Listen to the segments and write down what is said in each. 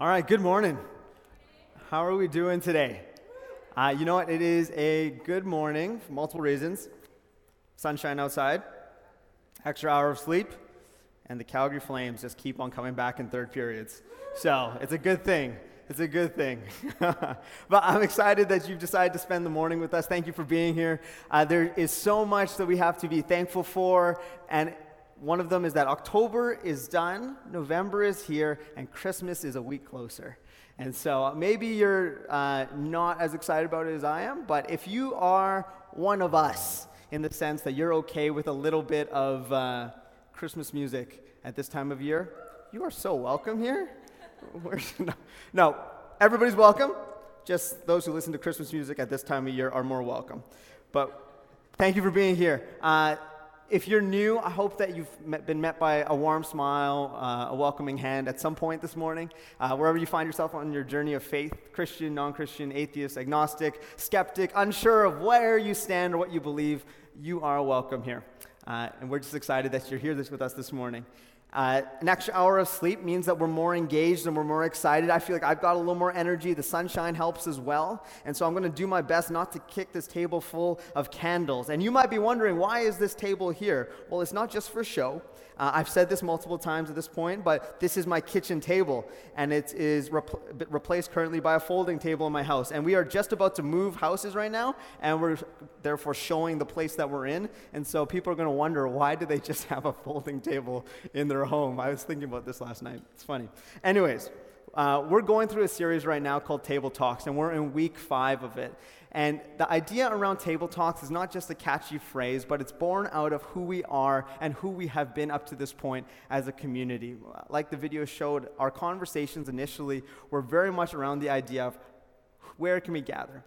All right, good morning. How are we doing today? Uh, you know what? It is a good morning for multiple reasons sunshine outside, extra hour of sleep, and the Calgary Flames just keep on coming back in third periods. So it's a good thing. It's a good thing. but I'm excited that you've decided to spend the morning with us. Thank you for being here. Uh, there is so much that we have to be thankful for, and one of them is that October is done, November is here, and Christmas is a week closer. And so uh, maybe you're uh, not as excited about it as I am, but if you are one of us, in the sense that you're okay with a little bit of uh, Christmas music at this time of year, you are so welcome here. no, everybody's welcome. Just those who listen to Christmas music at this time of year are more welcome. But thank you for being here. Uh, if you're new, I hope that you've met, been met by a warm smile, uh, a welcoming hand at some point this morning. Uh, wherever you find yourself on your journey of faith Christian, non Christian, atheist, agnostic, skeptic, unsure of where you stand or what you believe you are welcome here. Uh, and we're just excited that you're here this, with us this morning. Uh, an extra hour of sleep means that we're more engaged and we're more excited. I feel like I've got a little more energy. The sunshine helps as well. And so I'm going to do my best not to kick this table full of candles. And you might be wondering, why is this table here? Well, it's not just for show. Uh, I've said this multiple times at this point, but this is my kitchen table, and it is repl- replaced currently by a folding table in my house. And we are just about to move houses right now, and we're therefore showing the place that we're in. And so people are going to wonder why do they just have a folding table in their home? I was thinking about this last night. It's funny. Anyways. Uh, we're going through a series right now called Table Talks, and we're in week five of it. And the idea around Table Talks is not just a catchy phrase, but it's born out of who we are and who we have been up to this point as a community. Like the video showed, our conversations initially were very much around the idea of where can we gather?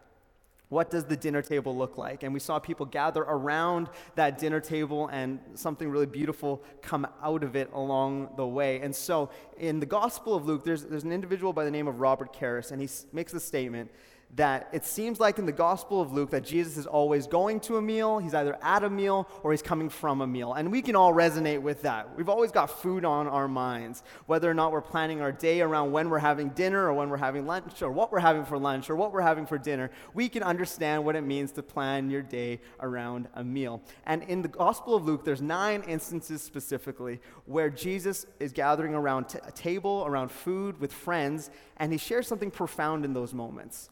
What does the dinner table look like? And we saw people gather around that dinner table and something really beautiful come out of it along the way. And so in the Gospel of Luke, there's, there's an individual by the name of Robert Karris, and he makes the statement that it seems like in the Gospel of Luke that Jesus is always going to a meal, he's either at a meal or he's coming from a meal. And we can all resonate with that. We've always got food on our minds, whether or not we're planning our day around when we're having dinner or when we're having lunch or what we're having for lunch or what we're having for dinner. We can understand what it means to plan your day around a meal. And in the Gospel of Luke, there's nine instances specifically where Jesus is gathering around t- a table, around food with friends, and he shares something profound in those moments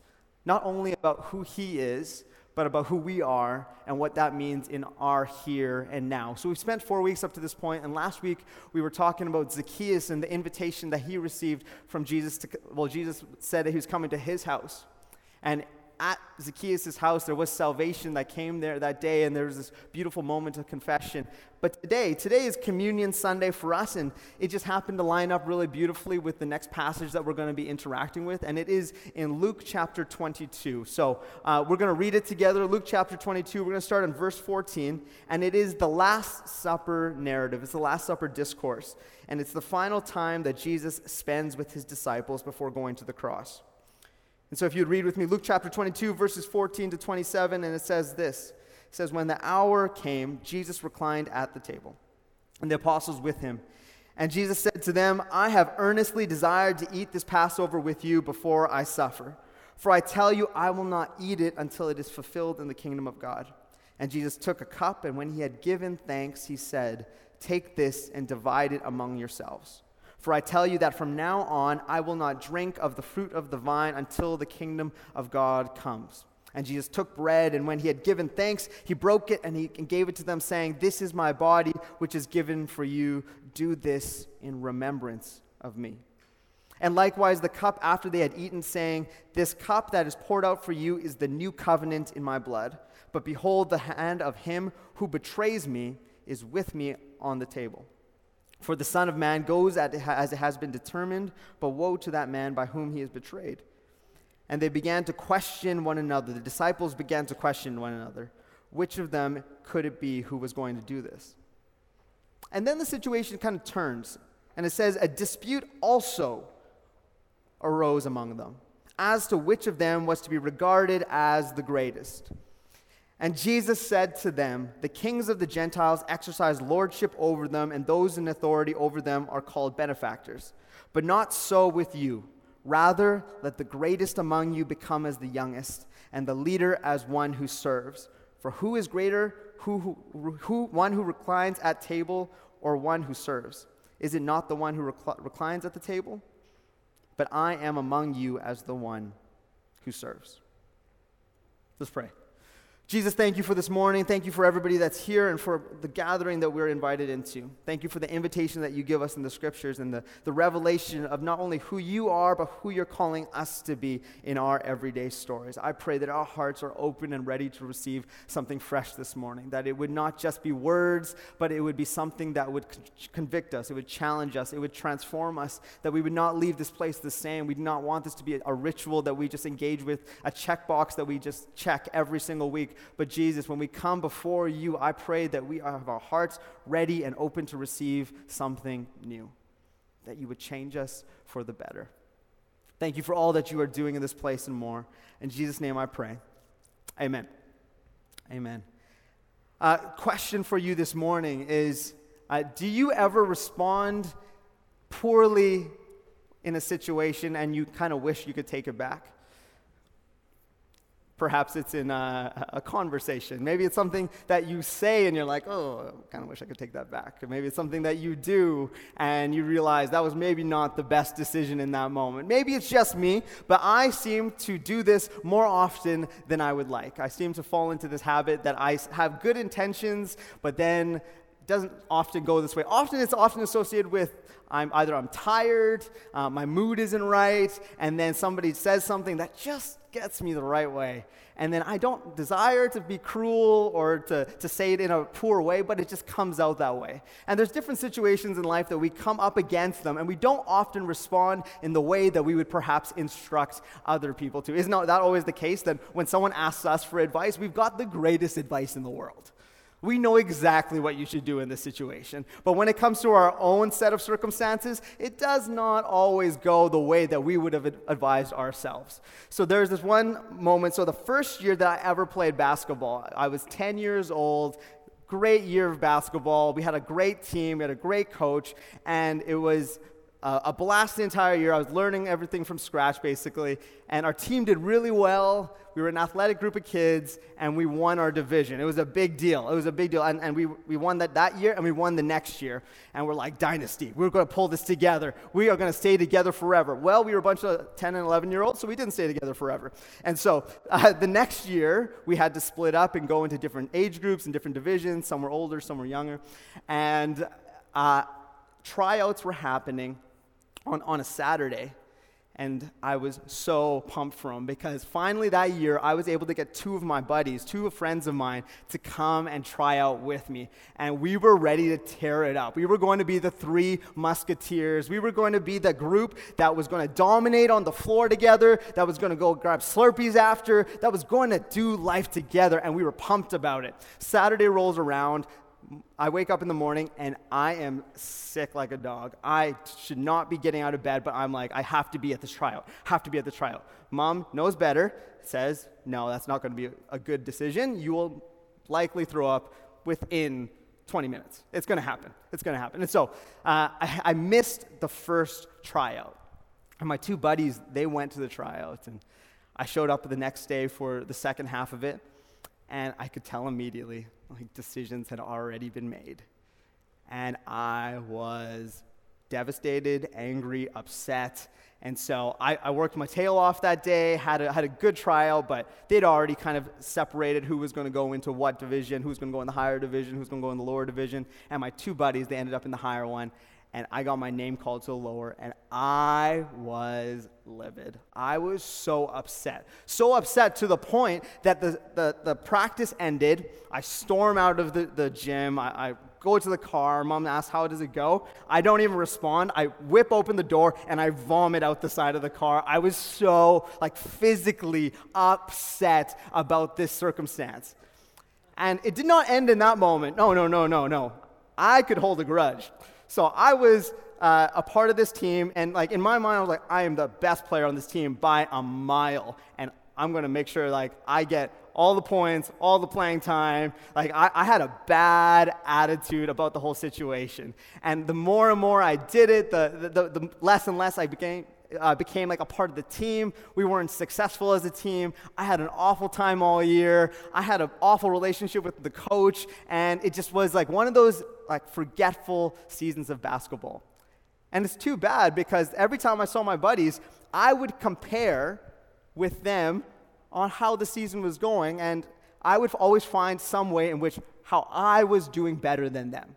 not only about who he is, but about who we are and what that means in our here and now. So we've spent four weeks up to this point, and last week we were talking about Zacchaeus and the invitation that he received from Jesus to, well, Jesus said that he was coming to his house. And at Zacchaeus' house, there was salvation that came there that day, and there was this beautiful moment of confession. But today, today is Communion Sunday for us, and it just happened to line up really beautifully with the next passage that we're going to be interacting with, and it is in Luke chapter 22. So uh, we're going to read it together. Luke chapter 22, we're going to start in verse 14, and it is the Last Supper narrative. It's the Last Supper discourse, and it's the final time that Jesus spends with his disciples before going to the cross. And so if you'd read with me Luke chapter 22, verses 14 to 27, and it says this It says, When the hour came, Jesus reclined at the table, and the apostles with him. And Jesus said to them, I have earnestly desired to eat this Passover with you before I suffer. For I tell you, I will not eat it until it is fulfilled in the kingdom of God. And Jesus took a cup, and when he had given thanks, he said, Take this and divide it among yourselves. For I tell you that from now on I will not drink of the fruit of the vine until the kingdom of God comes. And Jesus took bread, and when he had given thanks, he broke it and he gave it to them, saying, This is my body, which is given for you. Do this in remembrance of me. And likewise, the cup after they had eaten, saying, This cup that is poured out for you is the new covenant in my blood. But behold, the hand of him who betrays me is with me on the table. For the Son of Man goes as it has been determined, but woe to that man by whom he is betrayed. And they began to question one another. The disciples began to question one another. Which of them could it be who was going to do this? And then the situation kind of turns, and it says, A dispute also arose among them as to which of them was to be regarded as the greatest. And Jesus said to them, The kings of the Gentiles exercise lordship over them, and those in authority over them are called benefactors. But not so with you. Rather, let the greatest among you become as the youngest, and the leader as one who serves. For who is greater, who, who, who, one who reclines at table or one who serves? Is it not the one who recl- reclines at the table? But I am among you as the one who serves. Let's pray. Jesus, thank you for this morning. Thank you for everybody that's here and for the gathering that we're invited into. Thank you for the invitation that you give us in the scriptures and the, the revelation of not only who you are, but who you're calling us to be in our everyday stories. I pray that our hearts are open and ready to receive something fresh this morning, that it would not just be words, but it would be something that would convict us, it would challenge us, it would transform us, that we would not leave this place the same. We do not want this to be a ritual that we just engage with, a checkbox that we just check every single week but Jesus, when we come before you, I pray that we have our hearts ready and open to receive something new, that you would change us for the better. Thank you for all that you are doing in this place and more. In Jesus' name I pray. Amen. Amen. Uh, question for you this morning is uh, Do you ever respond poorly in a situation and you kind of wish you could take it back? Perhaps it's in a, a, conversation. Maybe it's something that you say and you're like, oh, I kind of wish I could take that back. Or maybe it's something that you do and you realize that was maybe not the best decision in that moment. Maybe it's just me, but I seem to do this more often than I would like. I seem to fall into this habit that I have good intentions, but then doesn't often go this way. Often it's often associated with I'm either I'm tired, uh, my mood isn't right, and then somebody says something that just gets me the right way. And then I don't desire to be cruel or to, to say it in a poor way, but it just comes out that way. And there's different situations in life that we come up against them, and we don't often respond in the way that we would perhaps instruct other people to. Isn't that always the case that when someone asks us for advice, we've got the greatest advice in the world? We know exactly what you should do in this situation. But when it comes to our own set of circumstances, it does not always go the way that we would have advised ourselves. So there's this one moment. So the first year that I ever played basketball, I was 10 years old. Great year of basketball. We had a great team, we had a great coach, and it was uh, a blast the entire year. I was learning everything from scratch, basically. And our team did really well. We were an athletic group of kids, and we won our division. It was a big deal. It was a big deal. And, and we, we won that that year, and we won the next year. And we're like, Dynasty. We're going to pull this together. We are going to stay together forever. Well, we were a bunch of 10 and 11 year olds, so we didn't stay together forever. And so uh, the next year, we had to split up and go into different age groups and different divisions. Some were older, some were younger. And uh, tryouts were happening on, on a Saturday. And I was so pumped for him because finally that year I was able to get two of my buddies, two friends of mine, to come and try out with me. And we were ready to tear it up. We were going to be the three musketeers. We were going to be the group that was going to dominate on the floor together, that was going to go grab Slurpees after, that was going to do life together. And we were pumped about it. Saturday rolls around. I wake up in the morning and I am sick like a dog. I should not be getting out of bed, but I'm like, I have to be at this tryout. Have to be at the tryout. Mom knows better, says, no, that's not going to be a good decision. You will likely throw up within 20 minutes. It's going to happen. It's going to happen. And so uh, I, I missed the first tryout. And my two buddies, they went to the tryout. And I showed up the next day for the second half of it. And I could tell immediately like decisions had already been made. And I was devastated, angry, upset. And so I, I, worked my tail off that day, had a, had a good trial, but they'd already kind of separated who was going to go into what division, who's going to go in the higher division, who's going to go in the lower division. And my two buddies, they ended up in the higher one and I got my name called to the lower, and I was livid. I was so upset. So upset to the point that the, the, the practice ended. I storm out of the, the gym. I, I go to the car. Mom asks, How does it go? I don't even respond. I whip open the door and I vomit out the side of the car. I was so, like, physically upset about this circumstance. And it did not end in that moment. No, no, no, no, no. I could hold a grudge. So I was uh, a part of this team, and like in my mind, I was like, I am the best player on this team by a mile, and I'm to make sure like I get all the points, all the playing time. Like I, I, had a bad attitude about the whole situation, and the more and more I did it, the, the, the less and less I became uh, became like a part of the team. We weren't successful as a team. I had an awful time all year. I had an awful relationship with the coach, and it just was like one of those like forgetful seasons of basketball. And it's too bad because every time I saw my buddies, I would compare with them on how the season was going, and I would always find some way in which how I was doing better than them.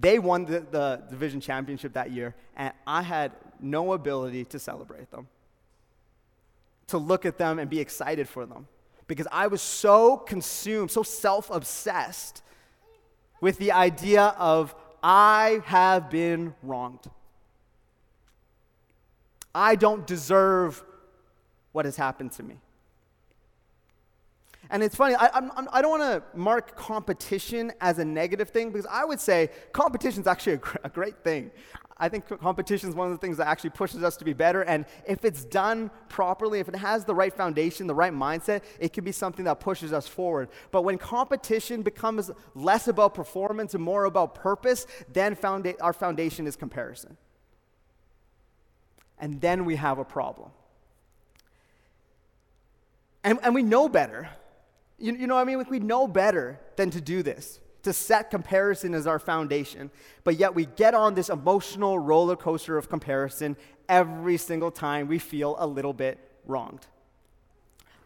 They won the, the division championship that year, and I had no ability to celebrate them, to look at them and be excited for them, because I was so consumed, so self obsessed with the idea of I have been wronged. I don't deserve what has happened to me. And it's funny, I, I'm, I do not want to mark competition as a negative thing because I would say competition is actually a, gr- a great thing. I think competition is one of the things that actually pushes us to be better. And if it's done properly, if it has the right foundation, the right mindset, it can be something that pushes us forward. But when competition becomes less about performance and more about purpose, then founda- our foundation is comparison. And then we have a problem. And, and we know better. You, you know what I mean? Like we know better than to do this, to set comparison as our foundation. But yet we get on this emotional roller coaster of comparison every single time we feel a little bit wronged.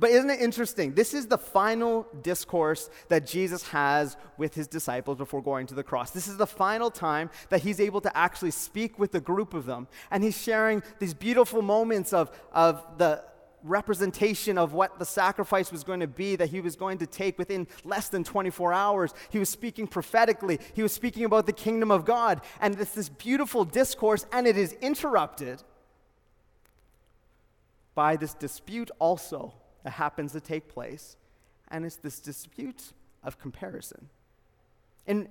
But isn't it interesting? This is the final discourse that Jesus has with his disciples before going to the cross. This is the final time that he's able to actually speak with a group of them. And he's sharing these beautiful moments of, of the, representation of what the sacrifice was going to be that he was going to take within less than 24 hours. He was speaking prophetically, he was speaking about the kingdom of God. And it's this beautiful discourse, and it is interrupted by this dispute also that happens to take place. And it's this dispute of comparison. In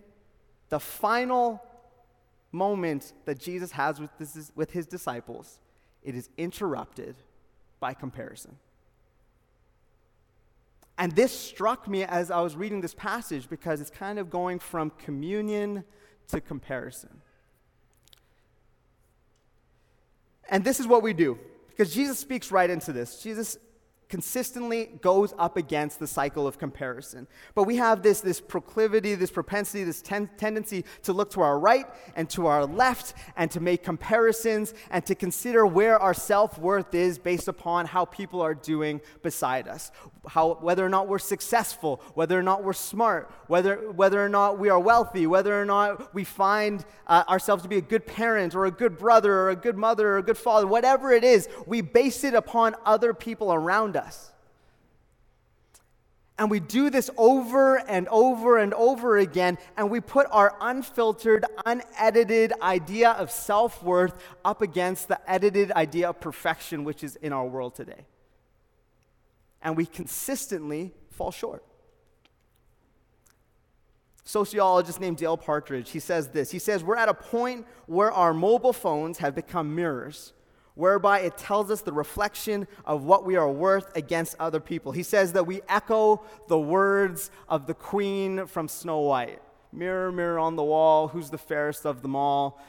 the final moment that Jesus has with, this, with his disciples, it is interrupted by comparison. And this struck me as I was reading this passage because it's kind of going from communion to comparison. And this is what we do because Jesus speaks right into this. Jesus consistently goes up against the cycle of comparison. But we have this, this proclivity, this propensity, this ten- tendency to look to our right and to our left and to make comparisons and to consider where our self worth is based upon how people are doing beside us. How, whether or not we're successful, whether or not we're smart, whether, whether or not we are wealthy, whether or not we find uh, ourselves to be a good parent or a good brother or a good mother or a good father, whatever it is, we base it upon other people around us us. And we do this over and over and over again, and we put our unfiltered, unedited idea of self worth up against the edited idea of perfection, which is in our world today. And we consistently fall short. Sociologist named Dale Partridge, he says this. He says, We're at a point where our mobile phones have become mirrors whereby it tells us the reflection of what we are worth against other people. He says that we echo the words of the queen from Snow White Mirror, mirror on the wall, who's the fairest of them all?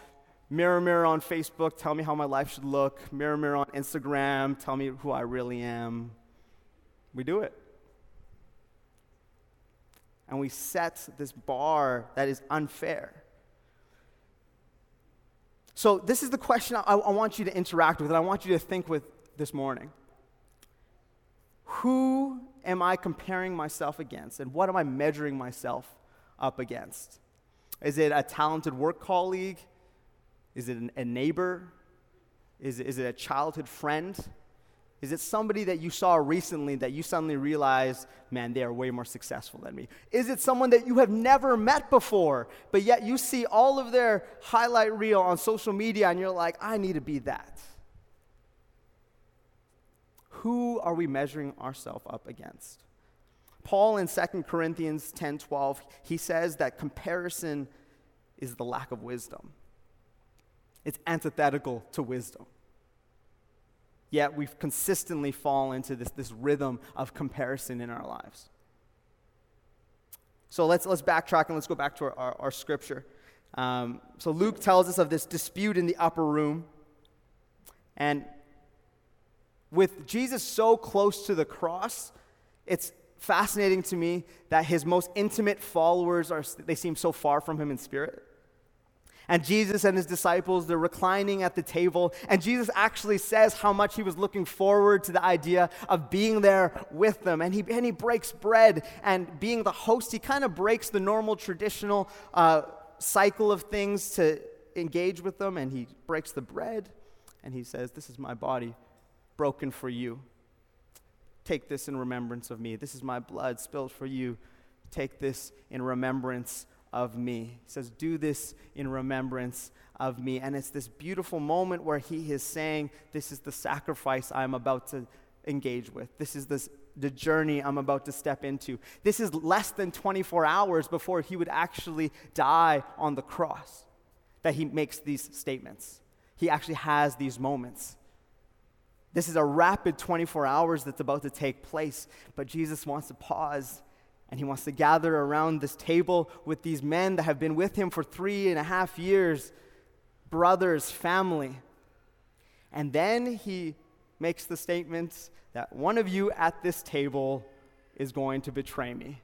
Mirror, mirror on Facebook, tell me how my life should look. Mirror, mirror on Instagram, tell me who I really am. We do it. And we set this bar that is unfair. So, this is the question I, I want you to interact with and I want you to think with this morning. Who am I comparing myself against, and what am I measuring myself up against? Is it a talented work colleague? Is it a neighbor? Is is it a childhood friend? Is it somebody that you saw recently that you suddenly realize, man, they are way more successful than me? Is it someone that you have never met before, but yet you see all of their highlight reel on social media and you're like, I need to be that? Who are we measuring ourselves up against? Paul in 2 Corinthians 10 12, he says that comparison is the lack of wisdom. It's antithetical to wisdom. Yet we've consistently fallen into this, this rhythm of comparison in our lives. So let's, let's backtrack and let's go back to our, our, our scripture. Um, so Luke tells us of this dispute in the upper room. And with Jesus so close to the cross, it's fascinating to me that his most intimate followers are they seem so far from him in spirit. And Jesus and his disciples, they're reclining at the table. And Jesus actually says how much he was looking forward to the idea of being there with them. And he, and he breaks bread. And being the host, he kind of breaks the normal traditional uh, cycle of things to engage with them. And he breaks the bread. And he says, This is my body broken for you. Take this in remembrance of me. This is my blood spilled for you. Take this in remembrance of me. He says, Do this in remembrance of me. And it's this beautiful moment where he is saying, This is the sacrifice I'm about to engage with. This is this, the journey I'm about to step into. This is less than 24 hours before he would actually die on the cross that he makes these statements. He actually has these moments. This is a rapid 24 hours that's about to take place, but Jesus wants to pause and he wants to gather around this table with these men that have been with him for three and a half years brothers, family. And then he makes the statement that one of you at this table is going to betray me.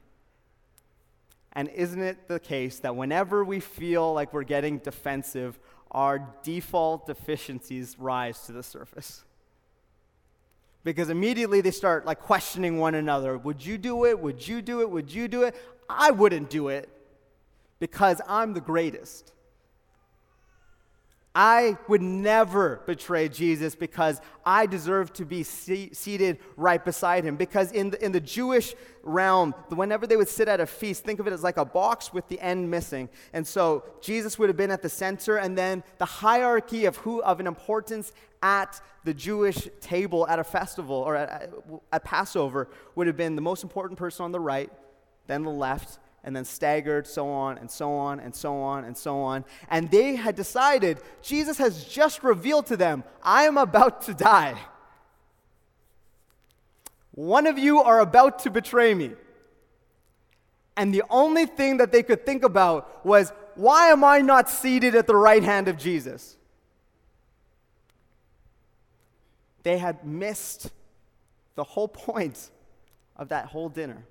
And isn't it the case that whenever we feel like we're getting defensive, our default deficiencies rise to the surface? Because immediately they start like questioning one another. Would you do it? Would you do it? Would you do it? I wouldn't do it because i'm the greatest I would never betray Jesus because I deserve to be se- seated right beside him. Because in the, in the Jewish realm, whenever they would sit at a feast, think of it as like a box with the end missing. And so Jesus would have been at the center, and then the hierarchy of who of an importance at the Jewish table at a festival or at, at Passover would have been the most important person on the right, then the left, and then staggered, so on and so on and so on and so on. And they had decided Jesus has just revealed to them, I am about to die. One of you are about to betray me. And the only thing that they could think about was, why am I not seated at the right hand of Jesus? They had missed the whole point of that whole dinner.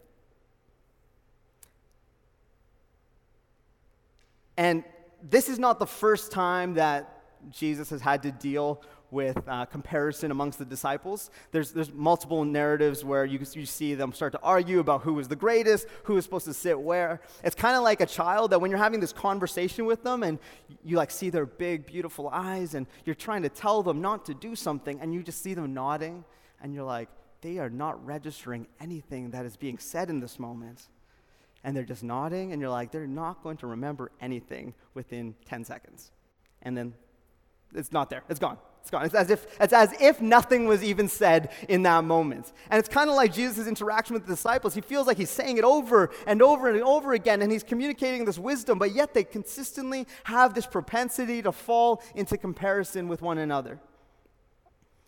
And this is not the first time that Jesus has had to deal with uh, comparison amongst the disciples. There's, there's multiple narratives where you, you see them start to argue about who is the greatest, who is supposed to sit where. It's kind of like a child that when you're having this conversation with them and you like see their big, beautiful eyes and you're trying to tell them not to do something and you just see them nodding and you're like, they are not registering anything that is being said in this moment and they're just nodding, and you're like, they're not going to remember anything within 10 seconds. And then it's not there, it's gone. It's gone. It's as if, it's as if nothing was even said in that moment. And it's kind of like Jesus' interaction with the disciples. He feels like he's saying it over and over and over again, and he's communicating this wisdom, but yet they consistently have this propensity to fall into comparison with one another.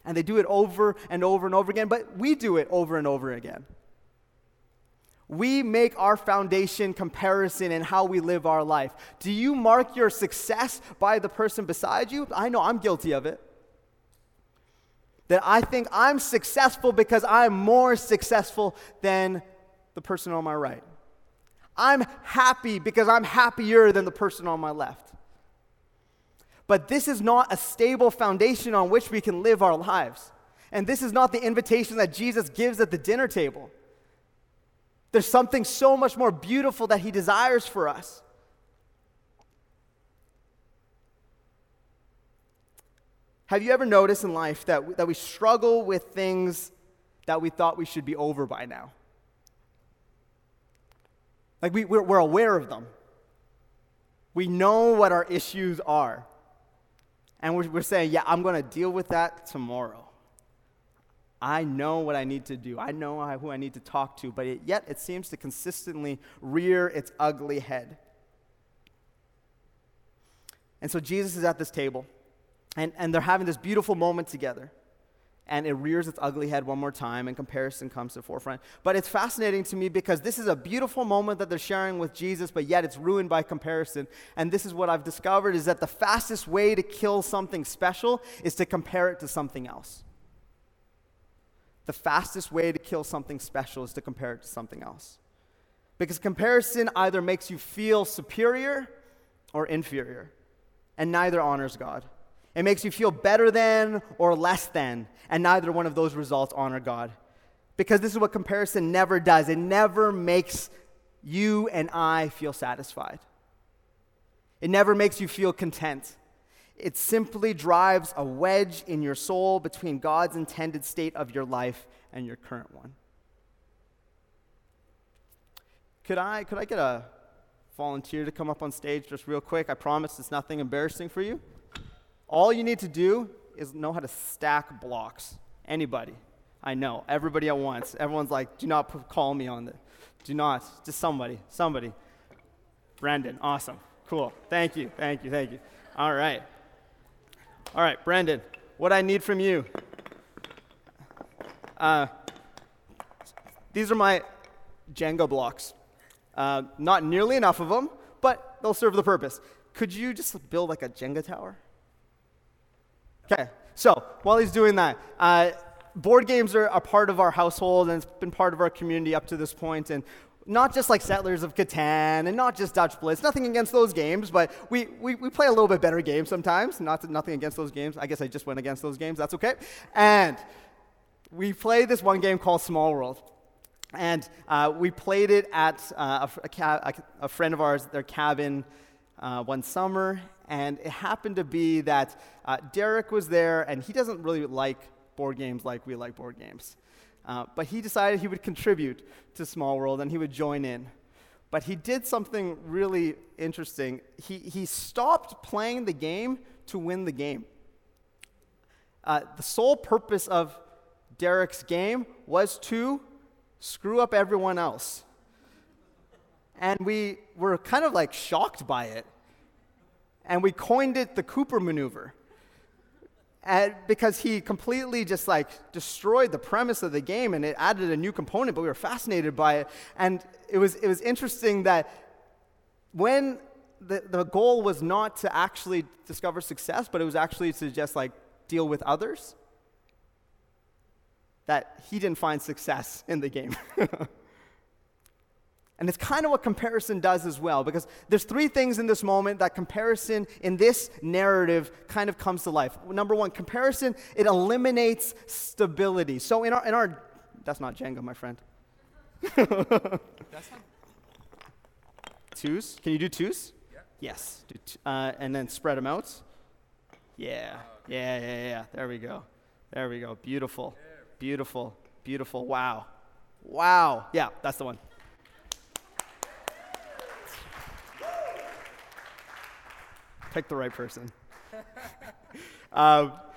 And they do it over and over and over again, but we do it over and over again we make our foundation comparison in how we live our life. Do you mark your success by the person beside you? I know I'm guilty of it. That I think I'm successful because I'm more successful than the person on my right. I'm happy because I'm happier than the person on my left. But this is not a stable foundation on which we can live our lives. And this is not the invitation that Jesus gives at the dinner table. There's something so much more beautiful that He desires for us. Have you ever noticed in life that, that we struggle with things that we thought we should be over by now? Like we, we're, we're aware of them. We know what our issues are. And we're, we're saying, yeah, I'm going to deal with that tomorrow. I know what I need to do. I know who I need to talk to, but it, yet it seems to consistently rear its ugly head. And so Jesus is at this table, and, and they're having this beautiful moment together. and it rears its ugly head one more time, and comparison comes to the forefront. But it's fascinating to me because this is a beautiful moment that they're sharing with Jesus, but yet it's ruined by comparison. And this is what I've discovered is that the fastest way to kill something special is to compare it to something else. The fastest way to kill something special is to compare it to something else. Because comparison either makes you feel superior or inferior, and neither honors God. It makes you feel better than or less than, and neither one of those results honor God. Because this is what comparison never does it never makes you and I feel satisfied, it never makes you feel content. It simply drives a wedge in your soul between God's intended state of your life and your current one. Could I, could I get a volunteer to come up on stage just real quick? I promise it's nothing embarrassing for you. All you need to do is know how to stack blocks. Anybody. I know. Everybody at once. Everyone's like, do not call me on this. Do not. Just somebody. Somebody. Brandon. Awesome. Cool. Thank you. Thank you. Thank you. All right. All right, Brandon. What I need from you. Uh, these are my Jenga blocks. Uh, not nearly enough of them, but they'll serve the purpose. Could you just build like a Jenga tower? Okay, so while he's doing that, uh, board games are a part of our household and it's been part of our community up to this point. And not just like Settlers of Catan and not just Dutch Blitz. Nothing against those games, but we, we, we play a little bit better games sometimes. Not nothing against those games. I guess I just went against those games. That's okay. And we play this one game called Small World. And uh, we played it at uh, a, a, a, friend of ours, their cabin, uh, one summer, and it happened to be that uh, Derek was there, and he doesn't really like board games like we like board games. Uh, but he decided he would contribute to Small World and he would join in. But he did something really interesting. He, he stopped playing the game to win the game. Uh, the sole purpose of Derek's game was to screw up everyone else. And we were kind of like shocked by it and we coined it the Cooper maneuver. Because he completely just like destroyed the premise of the game and it added a new component, but we were fascinated by it. And it was, it was interesting that when the, the goal was not to actually discover success, but it was actually to just like deal with others, that he didn't find success in the game. And it's kind of what comparison does as well, because there's three things in this moment that comparison in this narrative kind of comes to life. Number one, comparison, it eliminates stability. So in our, in our that's not Jenga, my friend. Twos? Can you do twos? Yeah. Yes. T- uh, and then spread them out. Yeah. Yeah, yeah, yeah. There we go. There we go. Beautiful. Beautiful. Beautiful. Wow. Wow. Yeah, that's the one. Pick the right person. um,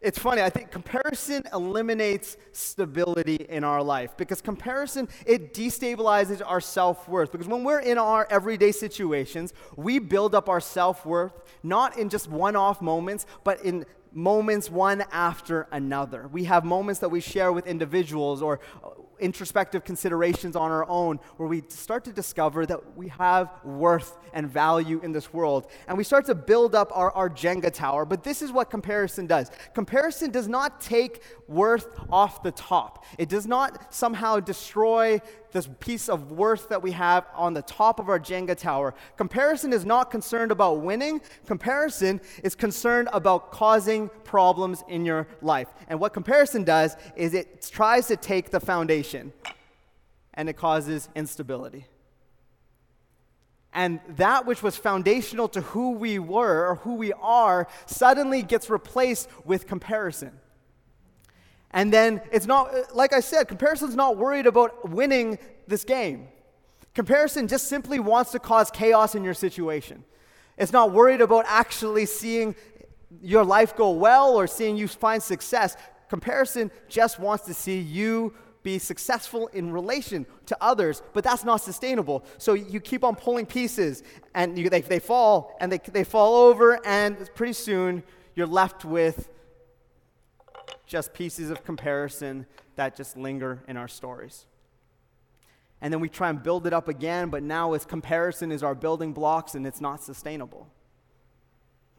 it's funny i think comparison eliminates stability in our life because comparison it destabilizes our self-worth because when we're in our everyday situations we build up our self-worth not in just one-off moments but in moments one after another we have moments that we share with individuals or introspective considerations on our own where we start to discover that we have worth and value in this world. And we start to build up our, our Jenga tower. But this is what comparison does comparison does not take worth off the top, it does not somehow destroy this piece of worth that we have on the top of our Jenga tower. Comparison is not concerned about winning, comparison is concerned about causing problems in your life. And what comparison does is it tries to take the foundation and it causes instability. And that which was foundational to who we were or who we are suddenly gets replaced with comparison. And then it's not, like I said, comparison's not worried about winning this game. Comparison just simply wants to cause chaos in your situation. It's not worried about actually seeing your life go well or seeing you find success. Comparison just wants to see you be successful in relation to others, but that's not sustainable. So you keep on pulling pieces and you, they, they fall and they, they fall over, and pretty soon you're left with just pieces of comparison that just linger in our stories. And then we try and build it up again, but now as comparison is our building blocks and it's not sustainable.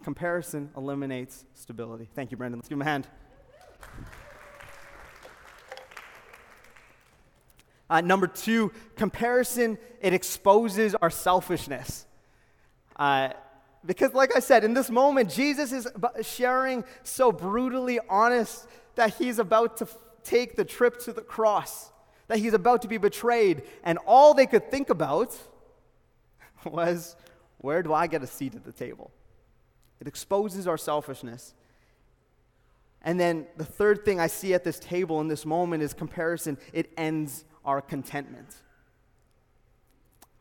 Comparison eliminates stability. Thank you, Brendan. Let's give him a hand. Uh, number two, comparison, it exposes our selfishness. Uh, because, like I said, in this moment, Jesus is sharing so brutally honest that he's about to take the trip to the cross, that he's about to be betrayed. And all they could think about was, where do I get a seat at the table? It exposes our selfishness. And then the third thing I see at this table in this moment is comparison. It ends our contentment.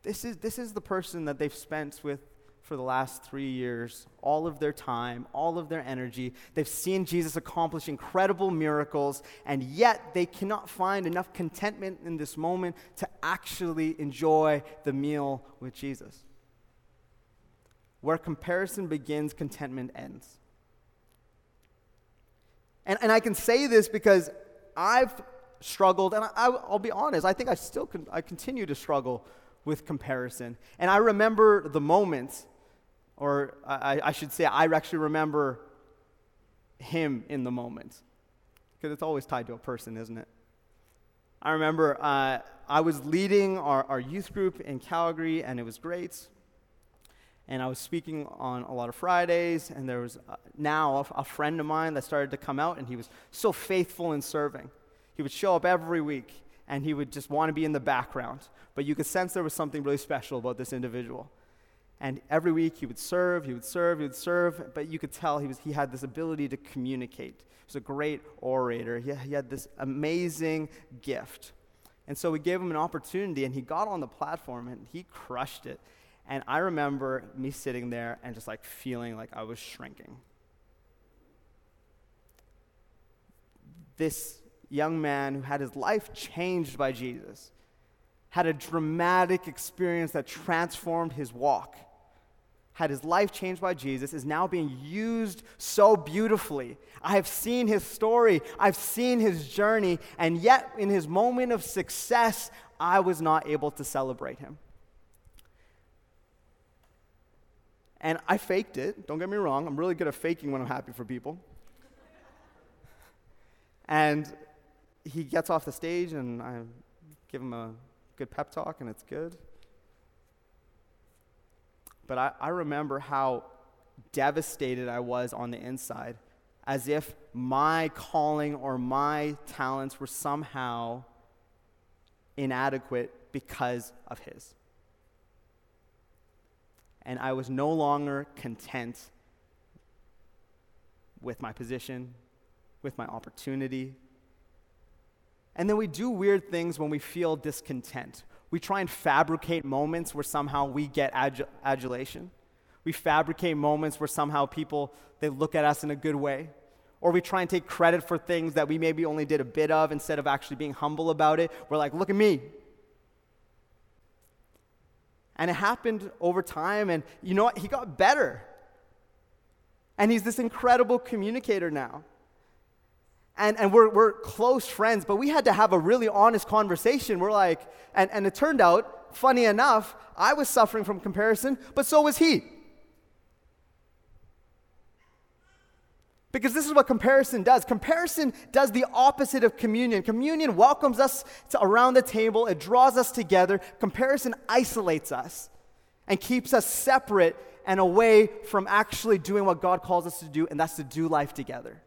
This is, this is the person that they've spent with for the last three years, all of their time, all of their energy. They've seen Jesus accomplish incredible miracles, and yet they cannot find enough contentment in this moment to actually enjoy the meal with Jesus. Where comparison begins, contentment ends. And, and I can say this because I've struggled, and I, will be honest, I think I still con- I continue to struggle with comparison. And I remember the moment, or I, I should say, I actually remember him in the moment. Because it's always tied to a person, isn't it? I remember uh, I was leading our, our youth group in Calgary, and it was great and I was speaking on a lot of Fridays, and there was uh, now a, a, friend of mine that started to come out, and he was so faithful in serving. He would show up every week, and he would just want to be in the background. But you could sense there was something really special about this individual. And every week he would serve, he would serve, he would serve, but you could tell he, was, he had this ability to communicate. He was a great orator, he, he had this amazing gift. And so we gave him an opportunity, and he got on the platform, and he crushed it and I remember me sitting there and just like feeling like I was shrinking. This young man who had his life changed by Jesus had a dramatic experience that transformed his walk. Had his life changed by Jesus, is now being used so beautifully. I have seen his story, I've seen his journey, and yet in his moment of success, I was not able to celebrate him. And I faked it. Don't get me wrong. I'm really good at faking when I'm happy for people. and he gets off the stage, and I give him a good pep talk, and it's good. But I, I remember how devastated I was on the inside, as if my calling or my talents were somehow inadequate because of his and I was no longer content with my position, with my opportunity. And then we do weird things when we feel discontent. We try and fabricate moments where somehow we get adulation. We fabricate moments where somehow people they look at us in a good way. Or we try and take credit for things that we maybe only did a bit of instead of actually being humble about it. We're like, look at me. And it happened over time, and you know what? He got better. And he's this incredible communicator now. And, and we're, we're close friends, but we had to have a really honest conversation. We're like, and, and it turned out, funny enough, I was suffering from comparison, but so was he. Because this is what comparison does. Comparison does the opposite of communion. Communion welcomes us to around the table, it draws us together. Comparison isolates us and keeps us separate and away from actually doing what God calls us to do, and that's to do life together.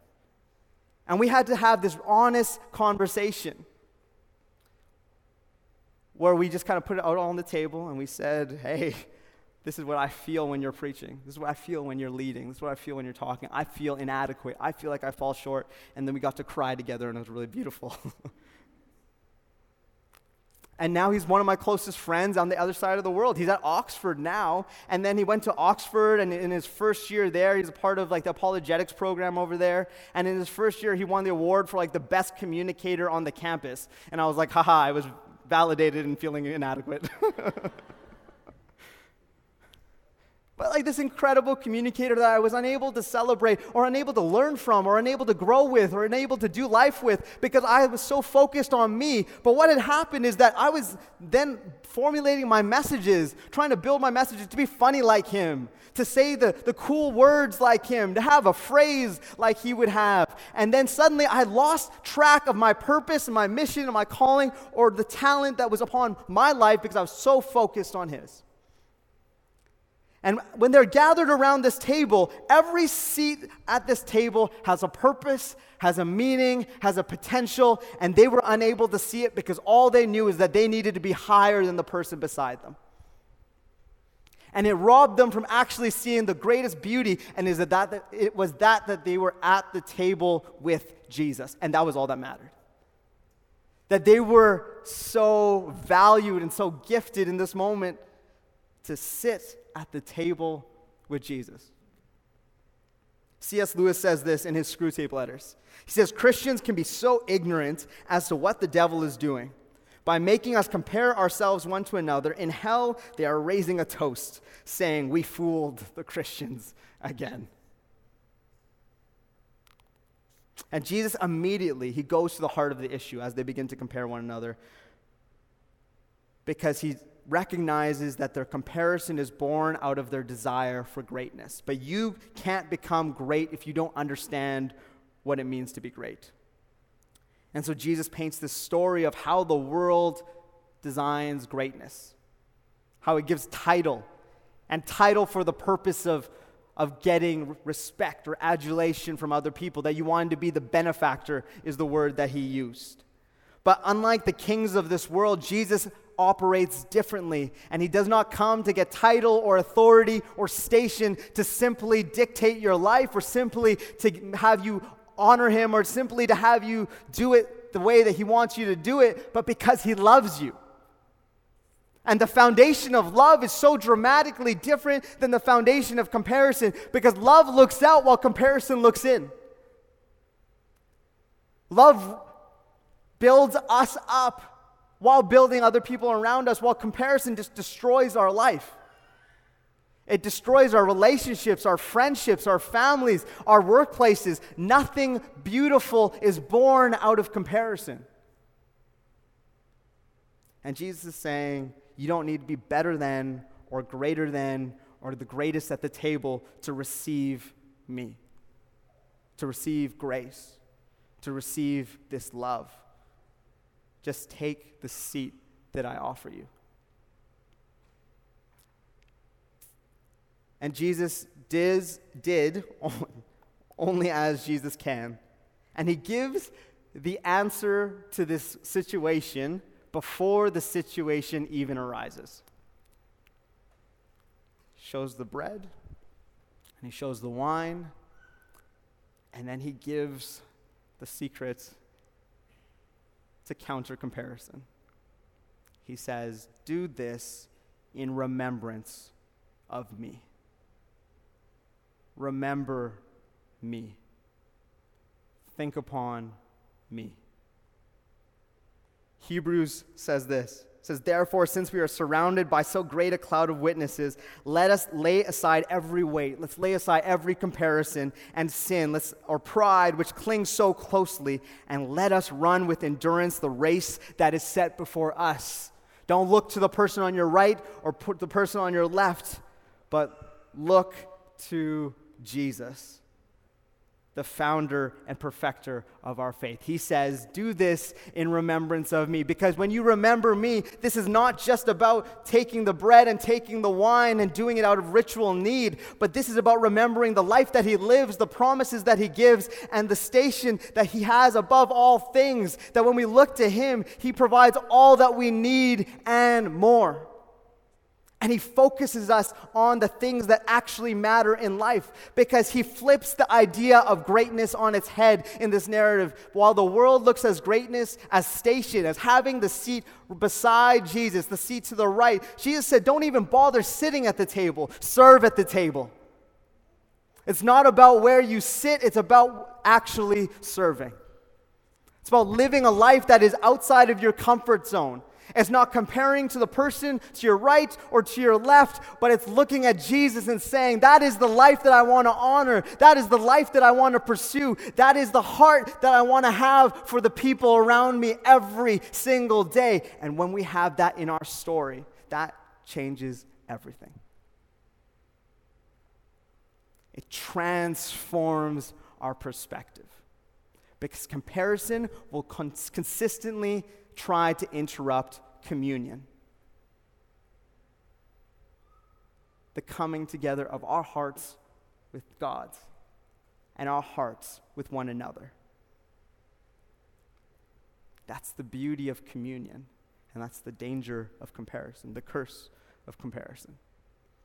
And we had to have this honest conversation where we just kind of put it out on the table and we said, hey, this is what I feel when you're preaching. This is what I feel when you're leading. This is what I feel when you're talking. I feel inadequate. I feel like I fall short. And then we got to cry together, and it was really beautiful. and now he's one of my closest friends on the other side of the world. He's at Oxford now, and then he went to Oxford, and in his first year there, he's a part of like the apologetics program over there. And in his first year, he won the award for like the best communicator on the campus. And I was like, haha, I was validated and feeling inadequate. but like this incredible communicator that I was unable to celebrate or unable to learn from or unable to grow with or unable to do life with because I was so focused on me. But what had happened is that I was then formulating my messages, trying to build my messages to be funny like him, to say the, the cool words like him, to have a phrase like he would have. And then suddenly I lost track of my purpose and my mission and my calling or the talent that was upon my life because I was so focused on his. And when they're gathered around this table, every seat at this table has a purpose, has a meaning, has a potential, and they were unable to see it because all they knew is that they needed to be higher than the person beside them. And it robbed them from actually seeing the greatest beauty, and is that, that it was that that they were at the table with Jesus, and that was all that mattered. That they were so valued and so gifted in this moment to sit at the table with Jesus. C.S. Lewis says this in his Screwtape letters. He says Christians can be so ignorant as to what the devil is doing. By making us compare ourselves one to another, in hell they are raising a toast, saying, We fooled the Christians again. And Jesus immediately, he goes to the heart of the issue as they begin to compare one another because he recognizes that their comparison is born out of their desire for greatness. But you can't become great if you don't understand what it means to be great. And so Jesus paints this story of how the world designs greatness, how it gives title, and title for the purpose of, of getting respect or adulation from other people, that you wanted to be the benefactor, is the word that he used. But unlike the kings of this world, Jesus operates differently. And he does not come to get title or authority or station to simply dictate your life or simply to have you honor him or simply to have you do it the way that he wants you to do it, but because he loves you. And the foundation of love is so dramatically different than the foundation of comparison because love looks out while comparison looks in. Love builds us up while building other people around us, while comparison just destroys our life. It destroys our relationships, our friendships, our families, our workplaces. Nothing beautiful is born out of comparison. And Jesus is saying, you don't need to be better than or greater than or the greatest at the table to receive me, to receive grace, to receive this love. Just take the seat that I offer you. And Jesus did, did only as Jesus can. And he gives the answer to this situation before the situation even arises. Shows the bread, and he shows the wine, and then he gives the secret to counter comparison. He says, Do this in remembrance of me. Remember me. Think upon me. Hebrews says this says, Therefore, since we are surrounded by so great a cloud of witnesses, let us lay aside every weight. Let's lay aside every comparison and sin, let's, or pride, which clings so closely, and let us run with endurance the race that is set before us. Don't look to the person on your right or put the person on your left, but look to Jesus the founder and perfecter of our faith. He says, Do this in remembrance of me. Because when you remember me, this is not just about taking the bread and taking the wine and doing it out of ritual need, but this is about remembering the life that he lives, the promises that he gives, and the station that he has above all things. That when we look to him, he provides all that we need and more. And he focuses us on the things that actually matter in life because he flips the idea of greatness on its head in this narrative. While the world looks as greatness as station, as having the seat beside Jesus, the seat to the right, Jesus said, Don't even bother sitting at the table, serve at the table. It's not about where you sit, it's about actually serving. It's about living a life that is outside of your comfort zone. It's not comparing to the person to your right or to your left, but it's looking at Jesus and saying, That is the life that I want to honor. That is the life that I want to pursue. That is the heart that I want to have for the people around me every single day. And when we have that in our story, that changes everything. It transforms our perspective. Because comparison will cons- consistently try to interrupt communion. The coming together of our hearts with God's and our hearts with one another. That's the beauty of communion, and that's the danger of comparison, the curse of comparison,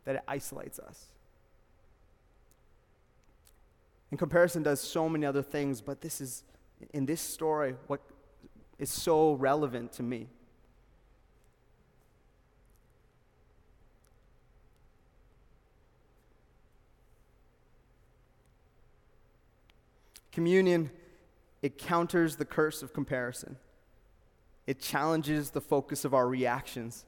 that it isolates us. And comparison does so many other things, but this is, in this story, what is so relevant to me. Communion, it counters the curse of comparison. It challenges the focus of our reactions.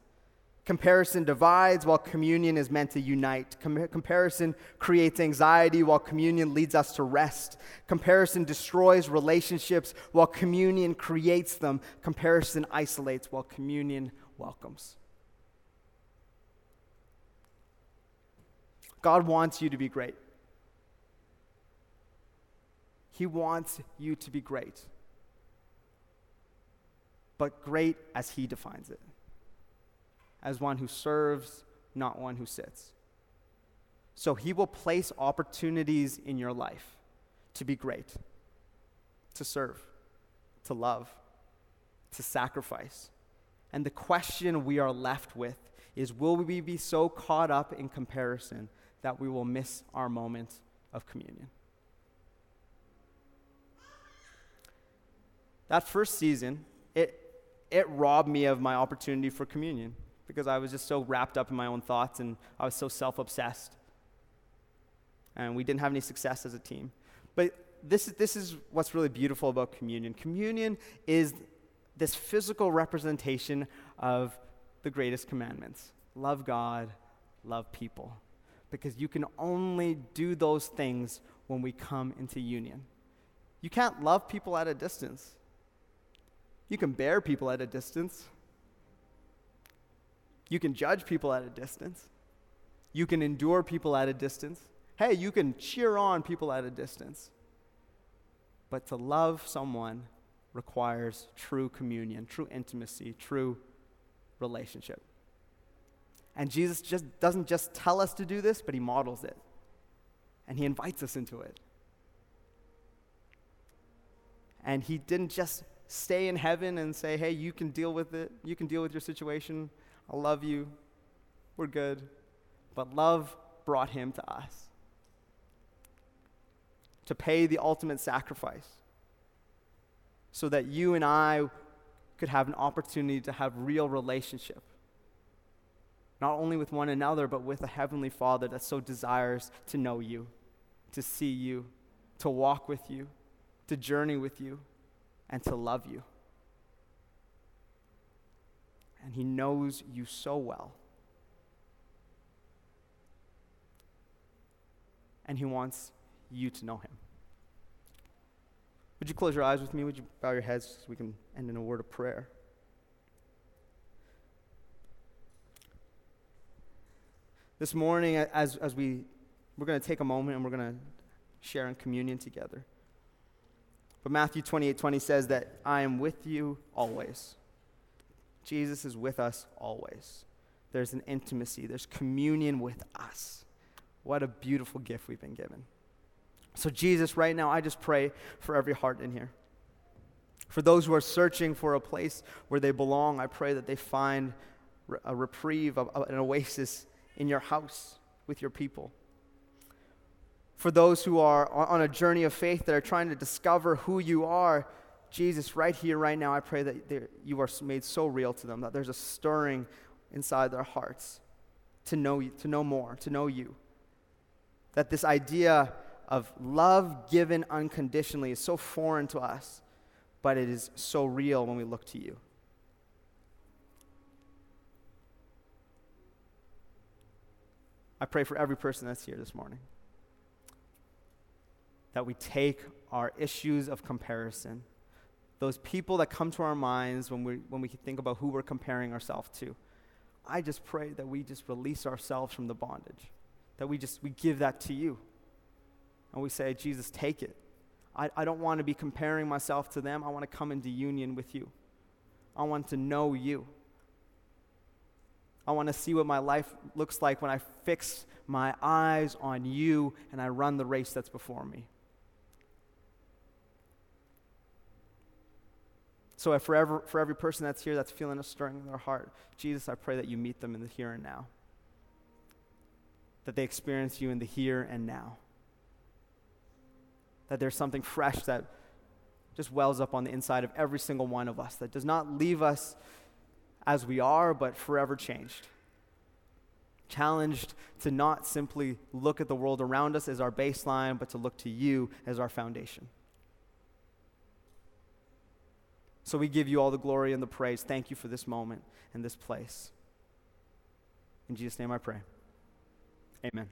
Comparison divides while communion is meant to unite. Com- comparison creates anxiety while communion leads us to rest. Comparison destroys relationships while communion creates them. Comparison isolates while communion welcomes. God wants you to be great. He wants you to be great, but great as He defines it as one who serves, not one who sits. So he will place opportunities in your life to be great, to serve, to love, to sacrifice. And the question we are left with is will we be so caught up in comparison that we will miss our moment of communion? That first season, it, it robbed me of my opportunity for communion because I was just so wrapped up in my own thoughts and I was so self obsessed. And we didn't have any success as a team. But this, this is what's really beautiful about communion. Communion is this physical representation of the greatest commandments love God, love people. Because you can only do those things when we come into union. You can't love people at a distance. You can bear people at a distance. You can judge people at a distance. You can endure people at a distance. Hey, you can cheer on people at a distance. But to love someone requires true communion, true intimacy, true relationship. And Jesus just doesn't just tell us to do this, but he models it. And he invites us into it. And he didn't just stay in heaven and say, hey, you can deal with it. You can deal with your situation. I love you. We're good. But love brought him to us to pay the ultimate sacrifice so that you and I could have an opportunity to have real relationship. Not only with one another, but with a heavenly Father that so desires to know you, to see you, to walk with you, to journey with you, and to love you and He knows you so well. And He wants you to know Him. Would you close your eyes with me? Would you bow your heads so we can end in a word of prayer? This morning, as, as we, we're going to take a moment and we're going to share in communion together. But Matthew 28 20 says that I am with you always Jesus is with us always. There's an intimacy, there's communion with us. What a beautiful gift we've been given. So, Jesus, right now, I just pray for every heart in here. For those who are searching for a place where they belong, I pray that they find a reprieve, an oasis in your house with your people. For those who are on a journey of faith that are trying to discover who you are, Jesus, right here, right now, I pray that you are made so real to them that there's a stirring inside their hearts to know you, to know more, to know you. That this idea of love given unconditionally is so foreign to us, but it is so real when we look to you. I pray for every person that's here this morning that we take our issues of comparison those people that come to our minds when we, when we think about who we're comparing ourselves to. I just pray that we just release ourselves from the bondage, that we just we give that to you. And we say, Jesus, take it. I, I don't want to be comparing myself to them. I want to come into union with you. I want to know you. I want to see what my life looks like when I fix my eyes on you and I run the race that's before me. So, for every, for every person that's here that's feeling a stirring in their heart, Jesus, I pray that you meet them in the here and now. That they experience you in the here and now. That there's something fresh that just wells up on the inside of every single one of us, that does not leave us as we are, but forever changed. Challenged to not simply look at the world around us as our baseline, but to look to you as our foundation. So we give you all the glory and the praise. Thank you for this moment and this place. In Jesus' name I pray. Amen.